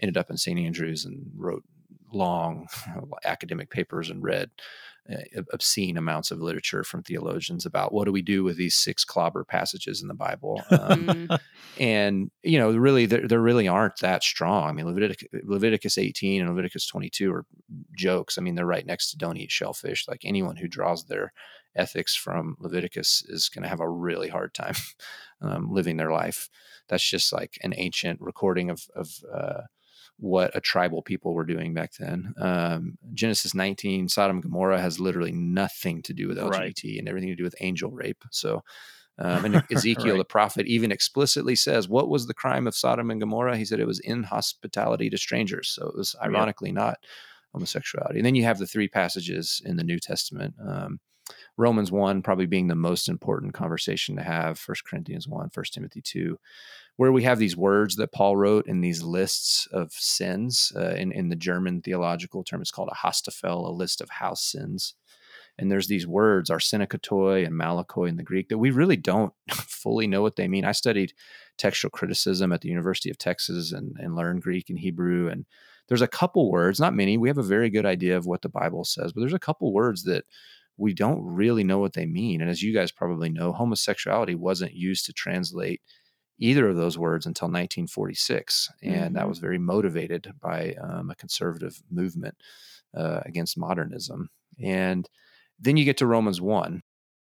ended up in St. Andrews and wrote long academic papers and read obscene amounts of literature from theologians about what do we do with these six clobber passages in the Bible. Um, mm. and, you know, really, there, there, really aren't that strong. I mean, Leviticus, Leviticus 18 and Leviticus 22 are jokes. I mean, they're right next to don't eat shellfish. Like anyone who draws their ethics from Leviticus is going to have a really hard time um, living their life. That's just like an ancient recording of, of uh, what a tribal people were doing back then. Um, Genesis 19, Sodom and Gomorrah has literally nothing to do with LGBT right. and everything to do with angel rape. So, um, and Ezekiel, right. the prophet, even explicitly says, What was the crime of Sodom and Gomorrah? He said it was inhospitality to strangers. So it was ironically not homosexuality. And then you have the three passages in the New Testament. Um, Romans 1 probably being the most important conversation to have, First Corinthians 1, First Timothy 2 where we have these words that Paul wrote in these lists of sins. Uh, in, in the German theological term, it's called a Haustafel, a list of house sins. And there's these words, arsenokoitai and malakoi in the Greek, that we really don't fully know what they mean. I studied textual criticism at the University of Texas and, and learned Greek and Hebrew. And there's a couple words, not many. We have a very good idea of what the Bible says, but there's a couple words that we don't really know what they mean. And as you guys probably know, homosexuality wasn't used to translate either of those words until 1946. And mm-hmm. that was very motivated by um, a conservative movement uh, against modernism. And then you get to Romans 1.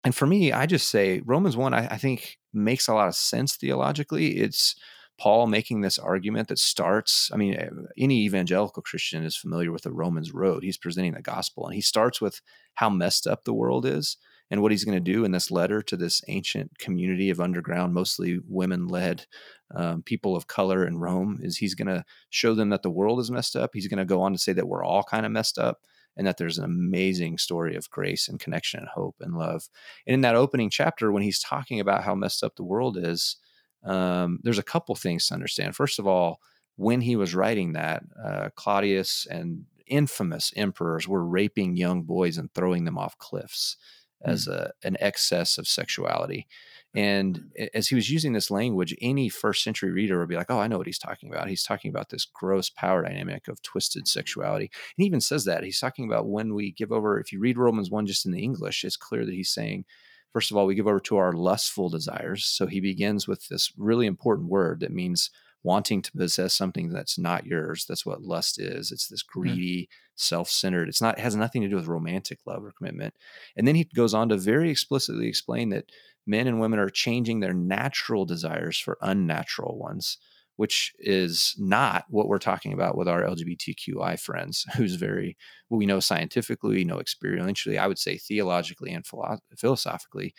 And for me, I just say Romans 1, I, I think makes a lot of sense theologically. It's Paul making this argument that starts, I mean, eh, any evangelical Christian is familiar with the Romans road. He's presenting the gospel and he starts with how messed up the world is and what he's going to do in this letter to this ancient community of underground, mostly women led um, people of color in Rome is he's going to show them that the world is messed up. He's going to go on to say that we're all kind of messed up and that there's an amazing story of grace and connection and hope and love. And in that opening chapter, when he's talking about how messed up the world is, um, there's a couple things to understand. First of all, when he was writing that, uh, Claudius and infamous emperors were raping young boys and throwing them off cliffs as mm. a, an excess of sexuality. And as he was using this language, any first century reader would be like, oh, I know what he's talking about. He's talking about this gross power dynamic of twisted sexuality. And he even says that. He's talking about when we give over, if you read Romans 1 just in the English, it's clear that he's saying, first of all, we give over to our lustful desires. So he begins with this really important word that means wanting to possess something that's not yours. That's what lust is. It's this hmm. greedy, mm. Self-centered. It's not it has nothing to do with romantic love or commitment. And then he goes on to very explicitly explain that men and women are changing their natural desires for unnatural ones, which is not what we're talking about with our LGBTQI friends, who's very, well, we know scientifically, we know experientially, I would say theologically and philo- philosophically,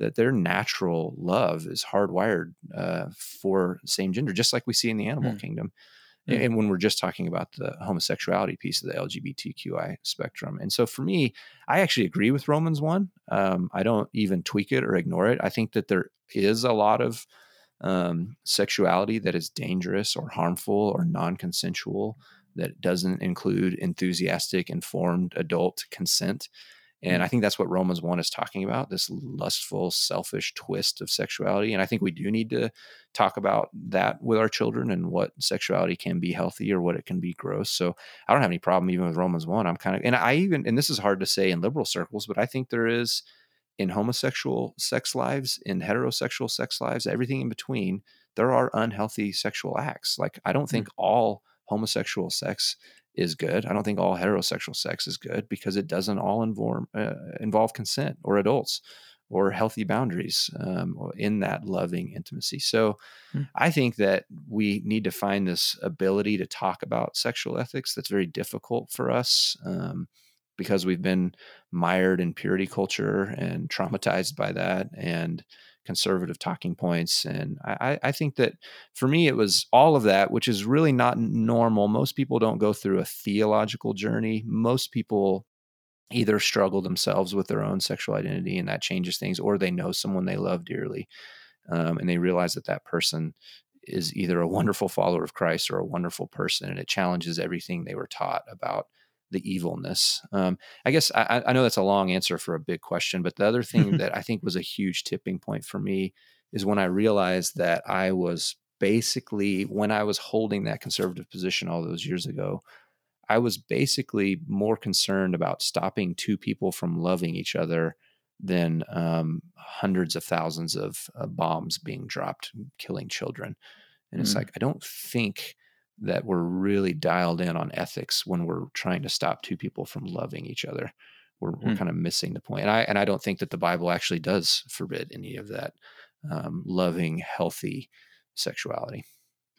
that their natural love is hardwired uh, for same gender, just like we see in the animal mm. kingdom. Mm-hmm. And when we're just talking about the homosexuality piece of the LGBTQI spectrum. And so for me, I actually agree with Romans 1. Um, I don't even tweak it or ignore it. I think that there is a lot of um, sexuality that is dangerous or harmful or non consensual that doesn't include enthusiastic, informed adult consent. And I think that's what Romans 1 is talking about this lustful, selfish twist of sexuality. And I think we do need to talk about that with our children and what sexuality can be healthy or what it can be gross. So I don't have any problem even with Romans 1. I'm kind of, and I even, and this is hard to say in liberal circles, but I think there is in homosexual sex lives, in heterosexual sex lives, everything in between, there are unhealthy sexual acts. Like I don't think mm. all homosexual sex is good. I don't think all heterosexual sex is good because it doesn't all involve uh, involve consent or adults or healthy boundaries um, in that loving intimacy. So mm. I think that we need to find this ability to talk about sexual ethics that's very difficult for us um, because we've been mired in purity culture and traumatized by that. And conservative talking points. And I, I, think that for me, it was all of that, which is really not normal. Most people don't go through a theological journey. Most people either struggle themselves with their own sexual identity and that changes things, or they know someone they love dearly um, and they realize that that person is either a wonderful follower of Christ or a wonderful person. And it challenges everything they were taught about the evilness. Um, I guess I, I, know that's a long answer for a big question, but the other thing that I think was a huge tipping point for me is when I realized that I was basically, when I was holding that conservative position all those years ago, I was basically more concerned about stopping two people from loving each other than um, hundreds of thousands of uh, bombs being dropped, killing children. And it's mm. like, I don't think that we're really dialed in on ethics when we're trying to stop two people from loving each other. We're, we're hmm. kind of missing the point. And I and I don't think that the Bible actually does forbid any of that um, loving, healthy sexuality.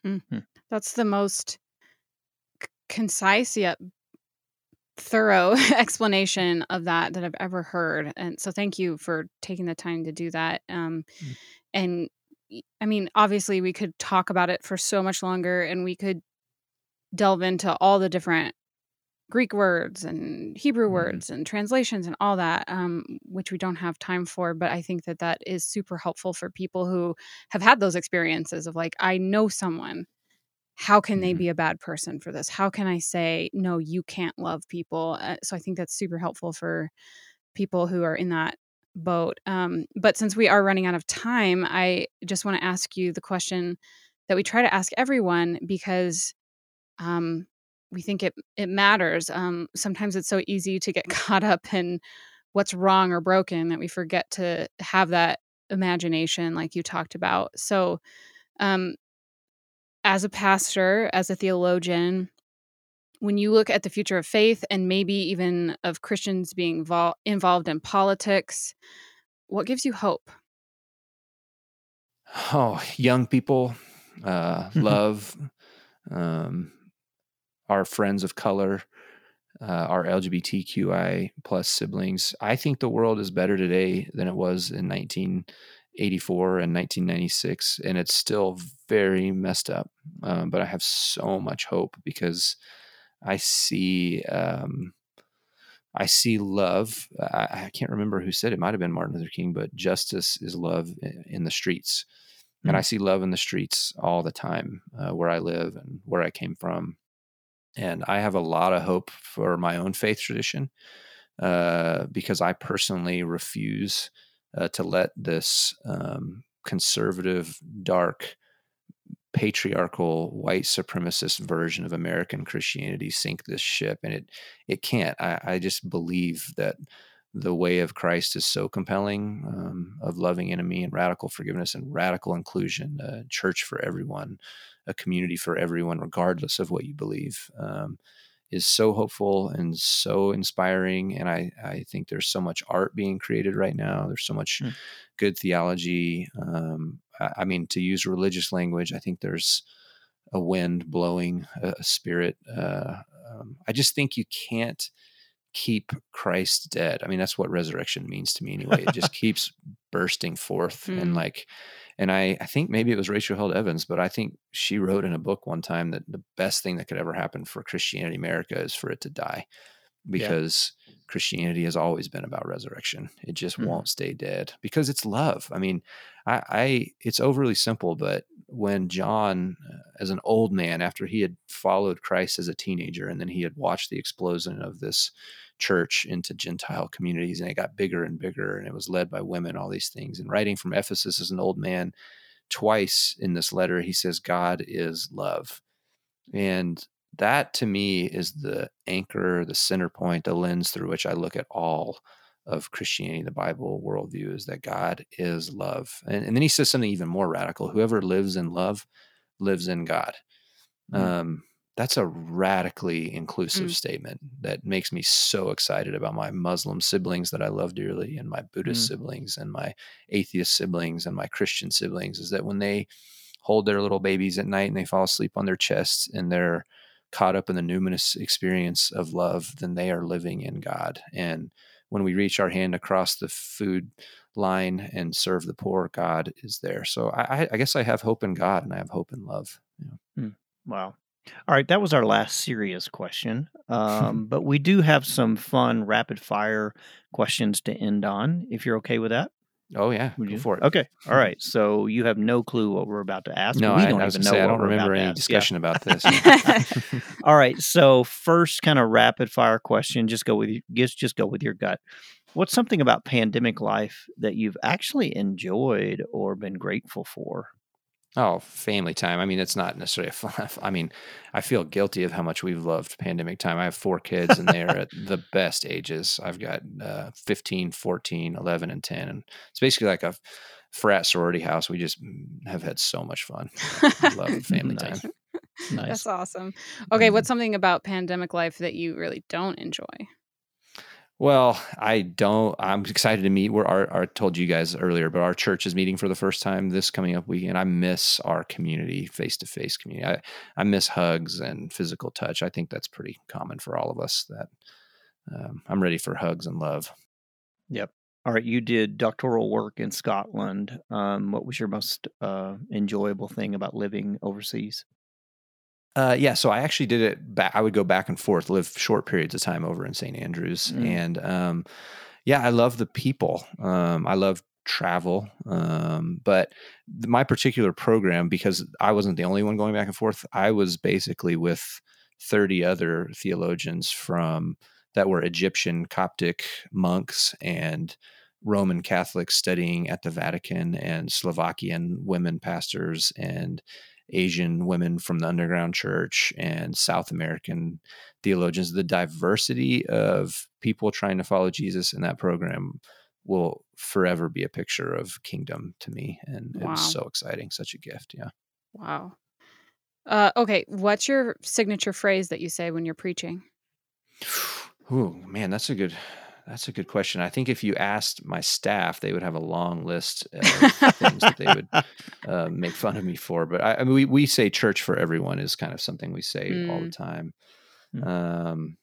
Mm-hmm. That's the most c- concise yet thorough explanation of that that I've ever heard. And so, thank you for taking the time to do that. Um, mm. And I mean, obviously, we could talk about it for so much longer and we could delve into all the different Greek words and Hebrew mm-hmm. words and translations and all that, um, which we don't have time for. But I think that that is super helpful for people who have had those experiences of like, I know someone. How can they mm-hmm. be a bad person for this? How can I say, no, you can't love people? Uh, so I think that's super helpful for people who are in that boat. Um, but since we are running out of time, I just want to ask you the question that we try to ask everyone because um, we think it it matters. Um, sometimes it's so easy to get caught up in what's wrong or broken that we forget to have that imagination, like you talked about. So, um, as a pastor, as a theologian, when you look at the future of faith and maybe even of Christians being vol- involved in politics, what gives you hope? Oh, young people, uh, love, um, our friends of color, uh, our LGBTQI plus siblings. I think the world is better today than it was in 1984 and 1996, and it's still very messed up. Um, but I have so much hope because I see um, I see love. I, I, can't remember who said it. it might have been Martin Luther King, but justice is love in the streets. Mm-hmm. And I mm. see love in the streets all the time uh, where I live and where I came from. And I have a lot of hope for my own faith tradition uh, because I personally refuse uh, to let this um, conservative, dark, patriarchal white supremacist version of American Christianity sink this ship, and it it can't. I, I just believe that the way of Christ is so compelling um, of loving enemy and radical forgiveness and radical inclusion, a church for everyone, a community for everyone, regardless of what you believe. Um, is so hopeful and so inspiring. And I, I think there's so much art being created right now. There's so much mm. good theology. Um, I mean, to use religious language, I think there's a wind blowing, a, spirit. Uh, um, I just think you can't keep Christ dead. I mean, that's what resurrection means to me anyway. It just keeps bursting forth mm. and hmm. like, and I, I think maybe it was Rachel Held Evans, but I think she wrote in a book one time that the best thing that could ever happen for Christianity America is for it to die because yeah. Christianity has always been about resurrection. It just mm. won't stay dead because it's love. I mean, I, I, it's overly simple, but when John, uh, as an old man, after he had followed Christ as a teenager, and then he had watched the explosion of this church into Gentile communities, and it got bigger and bigger, and it was led by women, all these things. And writing from Ephesus as an old man, twice in this letter, he says, God is love. And that to me is the anchor, the center point, the lens through which I look at all of Christianity, the Bible worldview is that God is love. And, and then he says something even more radical whoever lives in love lives in God. Mm. Um, that's a radically inclusive mm. statement that makes me so excited about my Muslim siblings that I love dearly, and my Buddhist mm. siblings, and my atheist siblings, and my Christian siblings. Is that when they hold their little babies at night and they fall asleep on their chests and they're caught up in the numinous experience of love, then they are living in God. And when we reach our hand across the food line and serve the poor, God is there. So I, I guess I have hope in God and I have hope in love. Yeah. Hmm. Wow. All right, that was our last serious question. Um, but we do have some fun rapid fire questions to end on, if you're okay with that. Oh yeah, Would go for it. Okay, all mm-hmm. right. So you have no clue what we're about to ask. No, we I, don't I even know. Say, I don't remember any discussion yeah. about this. all right. So first, kind of rapid fire question. Just go with just just go with your gut. What's something about pandemic life that you've actually enjoyed or been grateful for? Oh, family time. I mean, it's not necessarily a fun. I mean, I feel guilty of how much we've loved pandemic time. I have four kids and they're at the best ages. I've got uh, 15, 14, 11, and 10. And it's basically like a frat sorority house. We just mm, have had so much fun. love family nice. time. Nice. That's awesome. Okay. What's mm-hmm. something about pandemic life that you really don't enjoy? Well, I don't. I'm excited to meet. We're our, our told you guys earlier, but our church is meeting for the first time this coming up weekend. I miss our community, face to face community. I, I miss hugs and physical touch. I think that's pretty common for all of us. That um, I'm ready for hugs and love. Yep. All right. You did doctoral work in Scotland. Um, what was your most uh, enjoyable thing about living overseas? Uh, yeah, so I actually did it back. I would go back and forth, live short periods of time over in St. Andrews, mm. and um, yeah, I love the people. Um, I love travel, um, but my particular program, because I wasn't the only one going back and forth, I was basically with thirty other theologians from that were Egyptian Coptic monks and Roman Catholics studying at the Vatican, and Slovakian women pastors and Asian women from the underground church and South American theologians. The diversity of people trying to follow Jesus in that program will forever be a picture of kingdom to me. And wow. it's so exciting, such a gift. Yeah. Wow. Uh, okay. What's your signature phrase that you say when you're preaching? Oh, man, that's a good that's a good question. I think if you asked my staff, they would have a long list of things that they would uh, make fun of me for. But I, I, mean, we we say church for everyone is kind of something we say mm. all the mm. time. Mm. Um,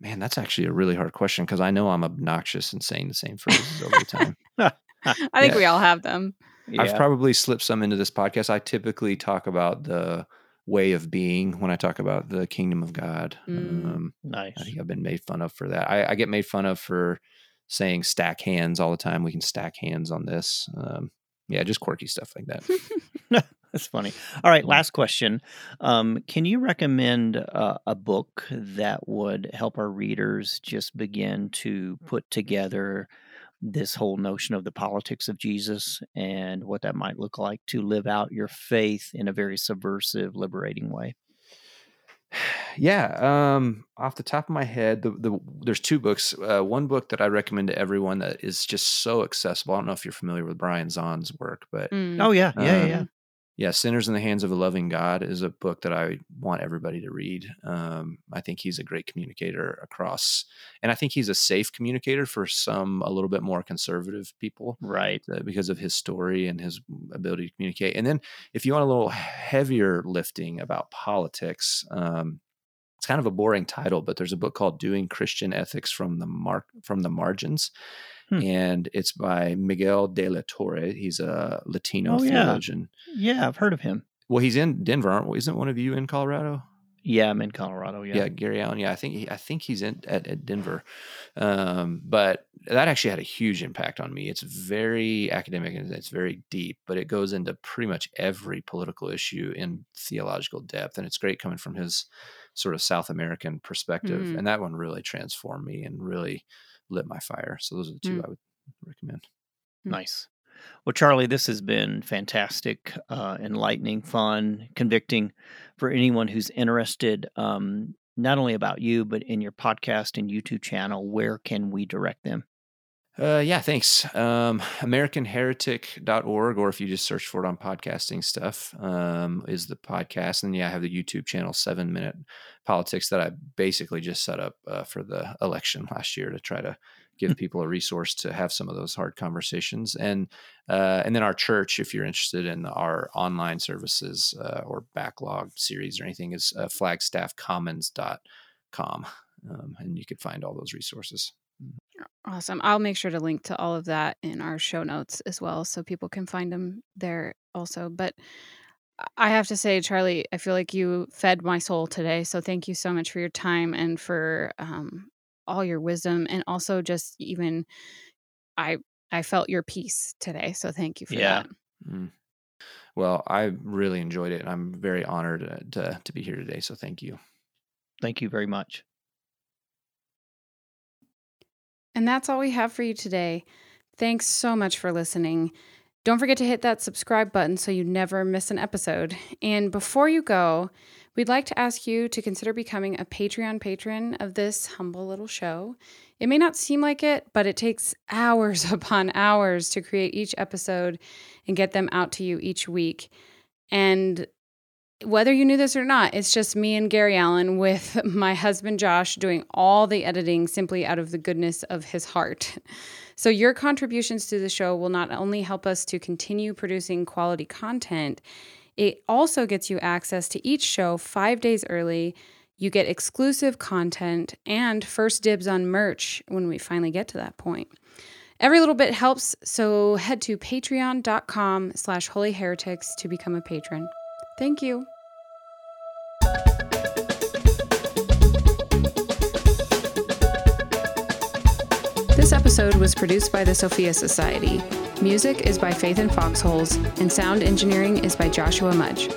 man, that's actually a really hard question because I know I'm obnoxious and saying the same phrases over time. I think yeah. we all have them. Yeah. I've probably slipped some into this podcast. I typically talk about the way of being when I talk about the kingdom of God. Mm. Um, Nice. I think I've been made fun of for that. I, I get made fun of for saying stack hands all the time. We can stack hands on this. Um, yeah, just quirky stuff like that. That's funny. All right, last question. Um, can you recommend uh, a book that would help our readers just begin to put together this whole notion of the politics of Jesus and what that might look like to live out your faith in a very subversive, liberating way? yeah um off the top of my head the, the there's two books uh, one book that i recommend to everyone that is just so accessible i don't know if you're familiar with brian zahnd's work but Mm. Oh yeah, yeah, yeah, Um, yeah. Yeah sinners in the hands of a loving god is a book that i want everybody to read um i think he's a great communicator across and i think he's a safe communicator for some a little bit more conservative people Right. uh, because of his story and his ability to communicate. And then if you want a little heavier lifting about politics, um, it's kind of a boring title, but there's a book called "Doing Christian Ethics from the Mark from the Margins," Hmm. and it's by Miguel de la Torre. He's a Latino Oh, yeah. theologian. Yeah, I've heard of him. Well, he's in Denver, aren't? Isn't one of you in Colorado? Yeah, I'm in Colorado. Yeah. yeah, Gary Allen. Yeah, I think he, I think he's in at, at Denver, um, but that actually had a huge impact on me. It's very academic and it's very deep, but it goes into pretty much every political issue in theological depth, and it's great coming from his sort of South American perspective. Mhm. And that one really transformed me and really lit my fire. So those are the two Mm. I would recommend. Nice. Well, Charlie, this has been fantastic, uh, enlightening, fun, convicting for anyone who's interested, um, not only about you, but in your podcast and YouTube channel. Where can we direct them? Uh, yeah, thanks. Um, AmericanHeretic.org, or if you just search for it on podcasting stuff, um, is the podcast. And yeah, I have the YouTube channel, Seven Minute Politics, that I basically just set up uh, for the election last year to try to give people a resource to have some of those hard conversations. And uh, and then our church, if you're interested in our online services uh, or backlog series or anything, is uh, flagstaffcommons.com. Um, and you could find all those resources. Awesome. I'll make sure to link to all of that in our show notes as well so people can find them there also. But I have to say, Charlie, I feel like you fed my soul today. So thank you so much for your time and for um, all your wisdom. And also, just even, I. I felt your peace today, so thank you for Yeah. that. Mm. Well, I really enjoyed it, and I'm very honored uh, to to be here today. So thank you. Thank you very much. And that's all we have for you today. Thanks so much for listening. Don't forget to hit that subscribe button so you never miss an episode. And before you go, we'd like to ask you to consider becoming a Patreon patron of this humble little show. It may not seem like it, but it takes hours upon hours to create each episode and get them out to you each week. And whether you knew this or not, it's just me and Gary Allen with my husband Josh doing all the editing simply out of the goodness of his heart. So, your contributions to the show will not only help us to continue producing quality content, it also gets you access to each show five days early. You get exclusive content and first dibs on merch when we finally get to that point. Every little bit helps, so head to patreon.com slash holyheretics to become a patron. Thank you. This episode was produced by the Sophia Society. Music is by Faith and Foxholes, and sound engineering is by Joshua Mudge.